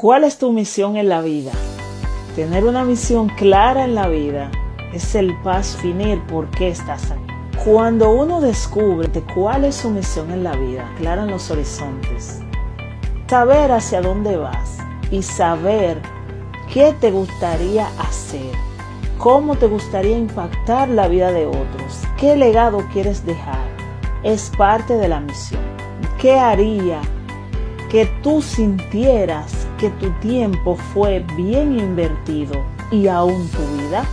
¿Cuál es tu misión en la vida? Tener una misión clara en la vida es el paso finir por qué estás aquí. Cuando uno descubre cuál es su misión en la vida, aclaran los horizontes, saber hacia dónde vas y saber qué te gustaría hacer, cómo te gustaría impactar la vida de otros, qué legado quieres dejar, es parte de la misión. ¿Qué haría que tú sintieras que tu tiempo fue bien invertido y aún tu vida?